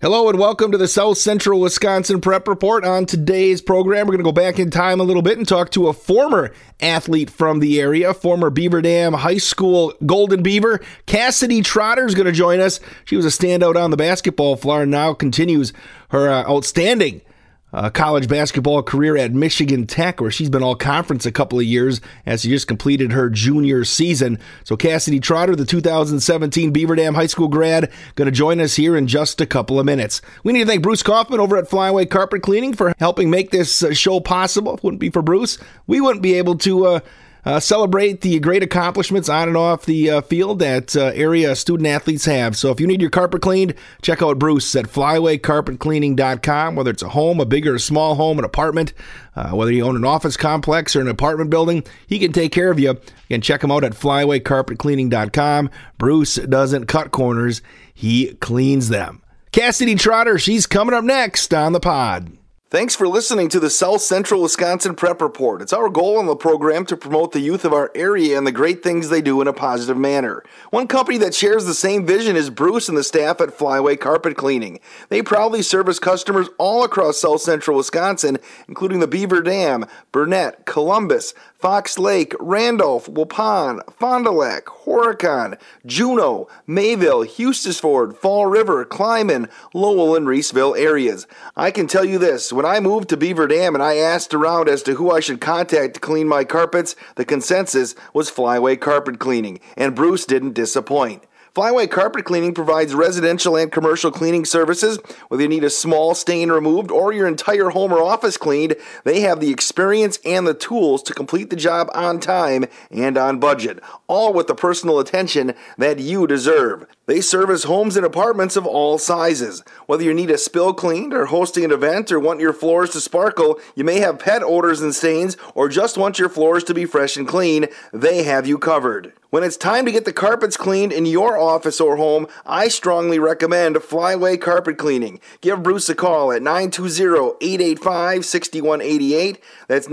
Hello and welcome to the South Central Wisconsin Prep Report. On today's program, we're going to go back in time a little bit and talk to a former athlete from the area, former Beaver Dam High School Golden Beaver. Cassidy Trotter is going to join us. She was a standout on the basketball floor and now continues her uh, outstanding a college basketball career at Michigan Tech, where she's been all conference a couple of years as she just completed her junior season. So, Cassidy Trotter, the 2017 Beaver Dam High School grad, going to join us here in just a couple of minutes. We need to thank Bruce Kaufman over at Flyway Carpet Cleaning for helping make this uh, show possible. If it wouldn't be for Bruce, we wouldn't be able to. Uh, uh, celebrate the great accomplishments on and off the uh, field that uh, area student athletes have. So if you need your carpet cleaned, check out Bruce at flywaycarpetcleaning.com. Whether it's a home, a big or a small home, an apartment, uh, whether you own an office complex or an apartment building, he can take care of you. Can check him out at flywaycarpetcleaning.com. Bruce doesn't cut corners, he cleans them. Cassidy Trotter, she's coming up next on the pod. Thanks for listening to the South Central Wisconsin Prep Report. It's our goal on the program to promote the youth of our area and the great things they do in a positive manner. One company that shares the same vision is Bruce and the staff at Flyway Carpet Cleaning. They proudly service customers all across South Central Wisconsin, including the Beaver Dam, Burnett, Columbus, Fox Lake, Randolph, Waupun, Fond du Lac, Horicon, Juneau, Mayville, Hustisford, Fall River, Clyman, Lowell, and Reeseville areas. I can tell you this when I moved to Beaver Dam and I asked around as to who I should contact to clean my carpets, the consensus was Flyway Carpet Cleaning, and Bruce didn't disappoint. Flyway Carpet Cleaning provides residential and commercial cleaning services. Whether you need a small stain removed or your entire home or office cleaned, they have the experience and the tools to complete the job on time and on budget, all with the personal attention that you deserve. They service homes and apartments of all sizes. Whether you need a spill cleaned or hosting an event or want your floors to sparkle, you may have pet odors and stains, or just want your floors to be fresh and clean, they have you covered. When it's time to get the carpets cleaned in your office or home, I strongly recommend Flyway Carpet Cleaning. Give Bruce a call at 920-885-6188. That's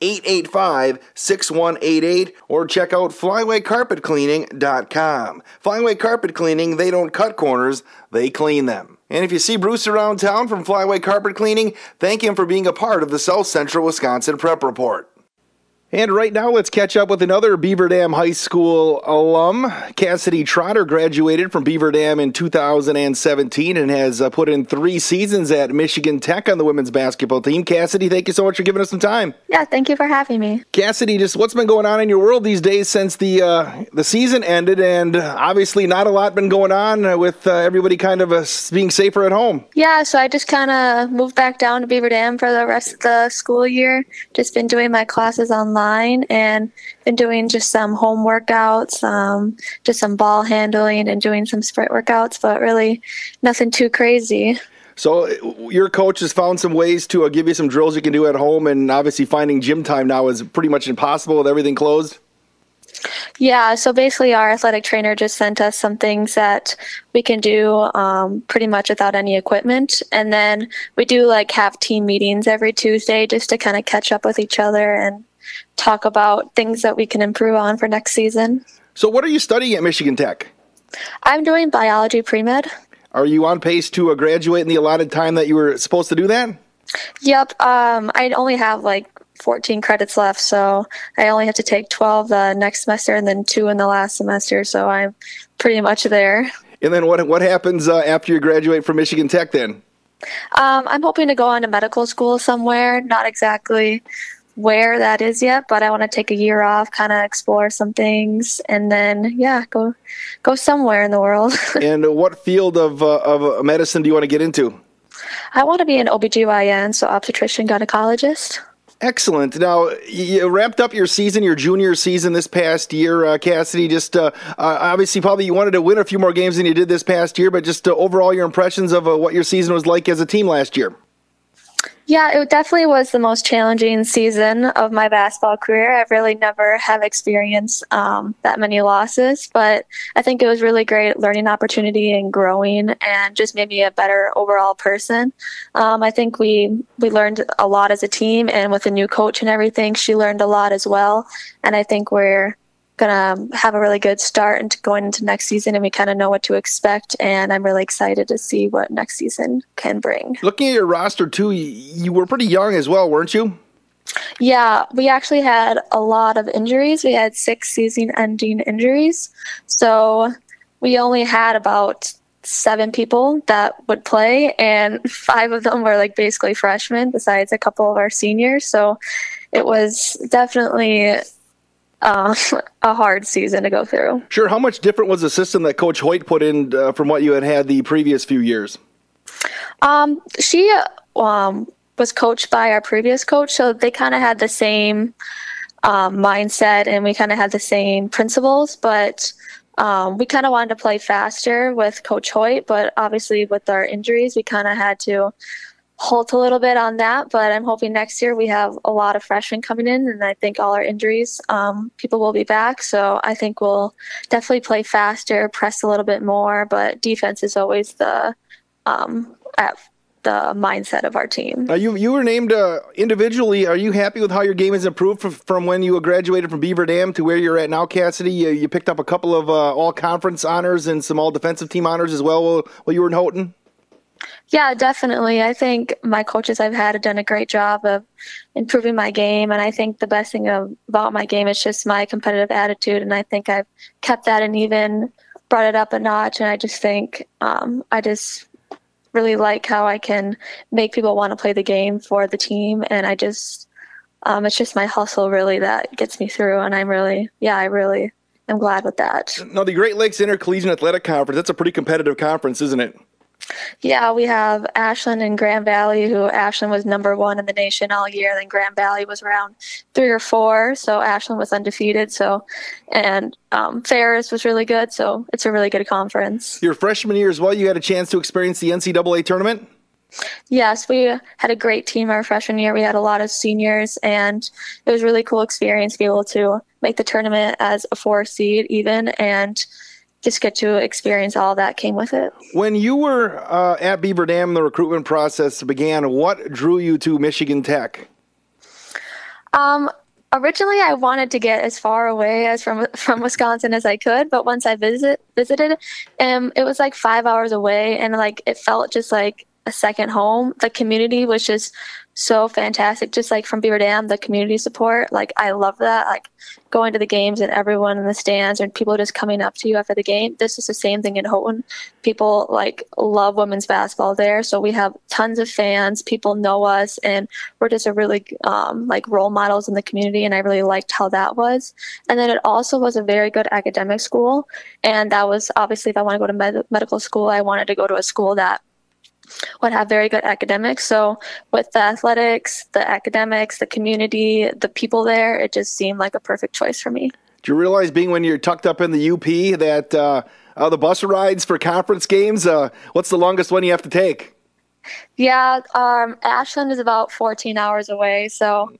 920-885-6188 or check out flywaycarpetcleaning.com. Flyway Carpet Cleaning, they don't cut corners, they clean them. And if you see Bruce around town from Flyway Carpet Cleaning, thank him for being a part of the South Central Wisconsin Prep Report. And right now, let's catch up with another Beaver Dam High School alum. Cassidy Trotter graduated from Beaver Dam in 2017 and has uh, put in three seasons at Michigan Tech on the women's basketball team. Cassidy, thank you so much for giving us some time. Yeah, thank you for having me. Cassidy, just what's been going on in your world these days since the uh, the season ended, and obviously not a lot been going on with uh, everybody kind of uh, being safer at home. Yeah, so I just kind of moved back down to Beaver Dam for the rest of the school year. Just been doing my classes online online and been doing just some home workouts, um, just some ball handling and doing some sprint workouts, but really nothing too crazy. So your coach has found some ways to uh, give you some drills you can do at home, and obviously finding gym time now is pretty much impossible with everything closed. Yeah, so basically, our athletic trainer just sent us some things that we can do um, pretty much without any equipment. And then we do like have team meetings every Tuesday just to kind of catch up with each other and talk about things that we can improve on for next season. So, what are you studying at Michigan Tech? I'm doing biology pre med. Are you on pace to uh, graduate in the allotted time that you were supposed to do that? Yep. Um, I only have like 14 credits left, so I only have to take 12 the next semester and then two in the last semester. So I'm pretty much there. And then what what happens uh, after you graduate from Michigan Tech then? Um, I'm hoping to go on to medical school somewhere. Not exactly where that is yet, but I want to take a year off, kind of explore some things, and then yeah, go go somewhere in the world. and what field of uh, of medicine do you want to get into? I want to be an OBGYN, so obstetrician gynecologist. Excellent. Now, you wrapped up your season, your junior season this past year, uh, Cassidy. Just uh, uh, obviously, probably you wanted to win a few more games than you did this past year, but just uh, overall, your impressions of uh, what your season was like as a team last year. Yeah, it definitely was the most challenging season of my basketball career. I've really never have experienced um, that many losses, but I think it was really great learning opportunity and growing, and just made me a better overall person. Um, I think we we learned a lot as a team, and with a new coach and everything, she learned a lot as well. And I think we're gonna have a really good start into going into next season, and we kind of know what to expect. And I'm really excited to see what next season can bring. Looking at your roster too, you were pretty young as well, weren't you? Yeah, we actually had a lot of injuries. We had six season-ending injuries, so we only had about seven people that would play, and five of them were like basically freshmen, besides a couple of our seniors. So it was definitely uh, a hard season to go through. Sure. How much different was the system that Coach Hoyt put in uh, from what you had had the previous few years? Um, she um, was coached by our previous coach, so they kind of had the same um, mindset and we kind of had the same principles, but um, we kind of wanted to play faster with Coach Hoyt, but obviously with our injuries, we kind of had to halt a little bit on that. But I'm hoping next year we have a lot of freshmen coming in, and I think all our injuries, um, people will be back. So I think we'll definitely play faster, press a little bit more, but defense is always the um, at the mindset of our team. Uh, you you were named uh, individually. Are you happy with how your game has improved from, from when you graduated from Beaver Dam to where you're at now, Cassidy? You, you picked up a couple of uh, all conference honors and some all defensive team honors as well while, while you were in Houghton. Yeah, definitely. I think my coaches I've had have done a great job of improving my game, and I think the best thing about my game is just my competitive attitude, and I think I've kept that and even brought it up a notch. And I just think um, I just really like how I can make people want to play the game for the team. And I just, um, it's just my hustle really that gets me through. And I'm really, yeah, I really am glad with that. Now, the Great Lakes Intercollegiate Athletic Conference, that's a pretty competitive conference, isn't it? Yeah, we have Ashland and Grand Valley, who Ashland was number one in the nation all year. Then Grand Valley was around three or four, so Ashland was undefeated. So, and um, Ferris was really good. So it's a really good conference. Your freshman year as well, you had a chance to experience the NCAA tournament. Yes, we had a great team our freshman year. We had a lot of seniors, and it was a really cool experience to be able to make the tournament as a four seed, even and just get to experience all that came with it. When you were uh, at Beaver Dam, the recruitment process began. What drew you to Michigan Tech? Um, originally, I wanted to get as far away as from from Wisconsin as I could, but once I visit visited, um, it was like five hours away, and like it felt just like a second home. The community was just so fantastic. Just like from Beaver Dam, the community support, like I love that. Like going to the games and everyone in the stands and people just coming up to you after the game. This is the same thing in Houghton. People like love women's basketball there, so we have tons of fans. People know us, and we're just a really um, like role models in the community. And I really liked how that was. And then it also was a very good academic school, and that was obviously if I want to go to med- medical school, I wanted to go to a school that would have very good academics. So with the athletics, the academics, the community, the people there, it just seemed like a perfect choice for me. Do you realize, being when you're tucked up in the UP, that uh, uh, the bus rides for conference games, uh, what's the longest one you have to take? Yeah, um, Ashland is about 14 hours away. So,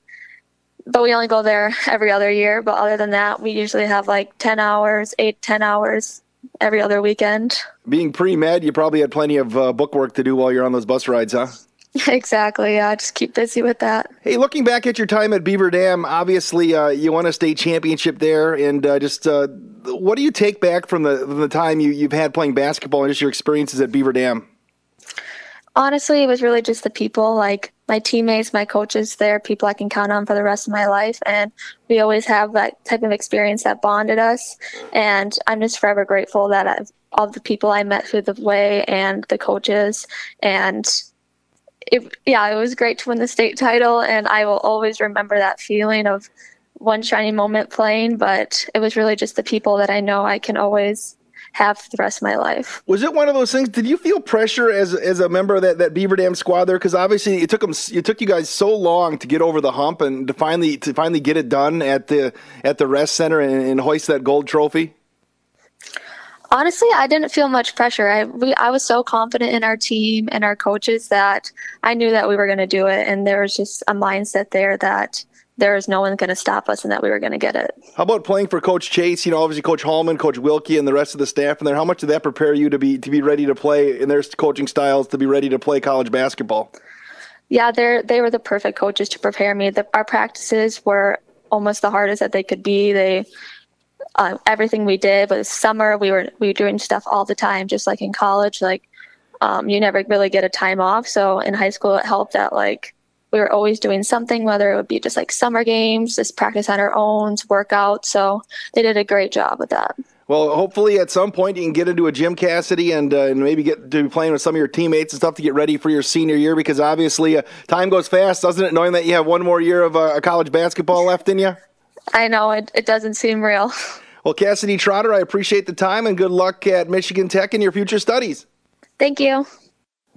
but we only go there every other year. But other than that, we usually have like 10 hours, eight, 10 hours every other weekend. Being pre med, you probably had plenty of uh, book work to do while you're on those bus rides, huh? Exactly. Yeah, just keep busy with that. Hey, looking back at your time at Beaver Dam, obviously uh, you won a state championship there, and uh, just uh, what do you take back from the from the time you, you've had playing basketball and just your experiences at Beaver Dam? Honestly, it was really just the people, like my teammates, my coaches there, people I can count on for the rest of my life. And we always have that type of experience that bonded us. And I'm just forever grateful that I've, all the people I met through the way and the coaches. And it, yeah, it was great to win the state title. And I will always remember that feeling of one shiny moment playing. But it was really just the people that I know I can always have for the rest of my life. Was it one of those things? Did you feel pressure as as a member of that, that Beaver Dam squad there? Because obviously it took them, it took you guys so long to get over the hump and to finally to finally get it done at the at the Resch Center and, and hoist that gold trophy. Honestly, I didn't feel much pressure. I we, I was so confident in our team and our coaches that I knew that we were going to do it, and there was just a mindset there that there was no one going to stop us and that we were going to get it. How about playing for Coach Chase? You know, obviously Coach Hallman, Coach Wilkie, and the rest of the staff in there. How much did that prepare you to be to be ready to play in their coaching styles to be ready to play college basketball? Yeah, they they were the perfect coaches to prepare me. The, our practices were almost the hardest that they could be. They uh, everything we did. was summer, we were we were doing stuff all the time, just like in college. Like um, you never really get a time off. So in high school, it helped that like we were always doing something, whether it would be just like summer games, just practice on our own, workouts. So they did a great job with that. Well, hopefully at some point you can get into a gym, Cassidy, and, uh, and maybe get to be playing with some of your teammates and stuff to get ready for your senior year because obviously uh, time goes fast, doesn't it? Knowing that you have one more year of uh, college basketball left in you. I know it. It doesn't seem real. Well, Cassidy Trotter, I appreciate the time and good luck at Michigan Tech in your future studies. Thank you.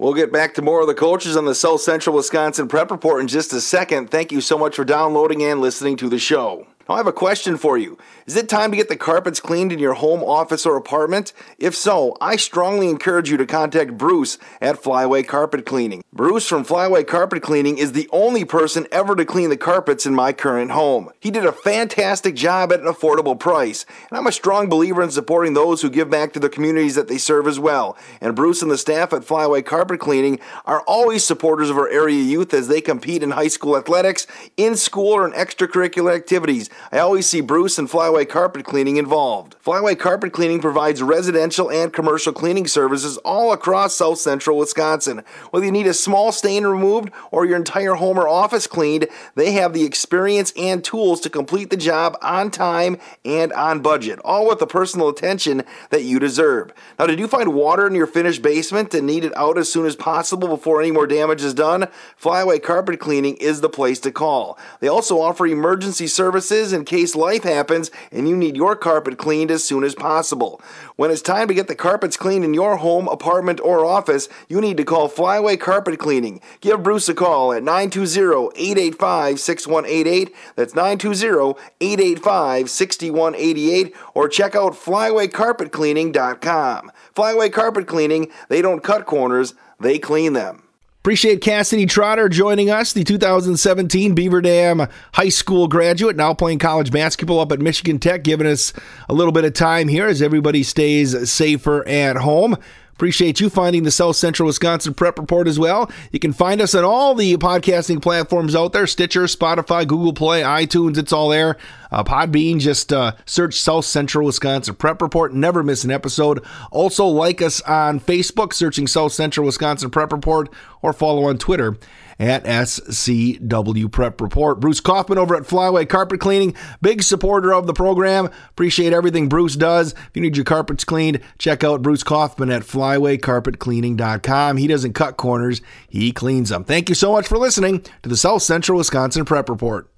We'll get back to more of the coaches on the South Central Wisconsin Prep Report in just a second. Thank you so much for downloading and listening to the show. I have a question for you. Is it time to get the carpets cleaned in your home, office, or apartment? If so, I strongly encourage you to contact Bruce at Flyway Carpet Cleaning. Bruce from Flyway Carpet Cleaning is the only person ever to clean the carpets in my current home. He did a fantastic job at an affordable price, and I'm a strong believer in supporting those who give back to the communities that they serve as well. And Bruce and the staff at Flyway Carpet Cleaning are always supporters of our area youth as they compete in high school athletics, in school, or in extracurricular activities. I always see Bruce and Flyway Carpet Cleaning involved. Flyway Carpet Cleaning provides residential and commercial cleaning services all across south central Wisconsin. Whether you need a small stain removed or your entire home or office cleaned, they have the experience and tools to complete the job on time and on budget, all with the personal attention that you deserve. Now, did you find water in your finished basement and need it out as soon as possible before any more damage is done? Flyway Carpet Cleaning is the place to call. They also offer emergency services in case life happens and you need your carpet cleaned as soon as possible. When it's time to get the carpets cleaned in your home, apartment, or office, you need to call Flyway Carpet Cleaning. Give Bruce a call at 920-885-6188. That's 920-885-6188 or check out flywaycarpetcleaning.com. Flyway Carpet Cleaning, they don't cut corners, they clean them. Appreciate Cassidy Trotter joining us, the 2017 Beaver Dam High School graduate, now playing college basketball up at Michigan Tech, giving us a little bit of time here as everybody stays safer at home. Appreciate you finding the South Central Wisconsin Prep Report as well. You can find us on all the podcasting platforms out there Stitcher, Spotify, Google Play, iTunes. It's all there. Uh, Podbean, just uh, search South Central Wisconsin Prep Report. Never miss an episode. Also, like us on Facebook, searching South Central Wisconsin Prep Report, or follow on Twitter at SCW Prep Report. Bruce Kaufman over at Flyway Carpet Cleaning, big supporter of the program. Appreciate everything Bruce does. If you need your carpets cleaned, check out Bruce Kaufman at flywaycarpetcleaning.com. He doesn't cut corners, he cleans them. Thank you so much for listening to the South Central Wisconsin Prep Report.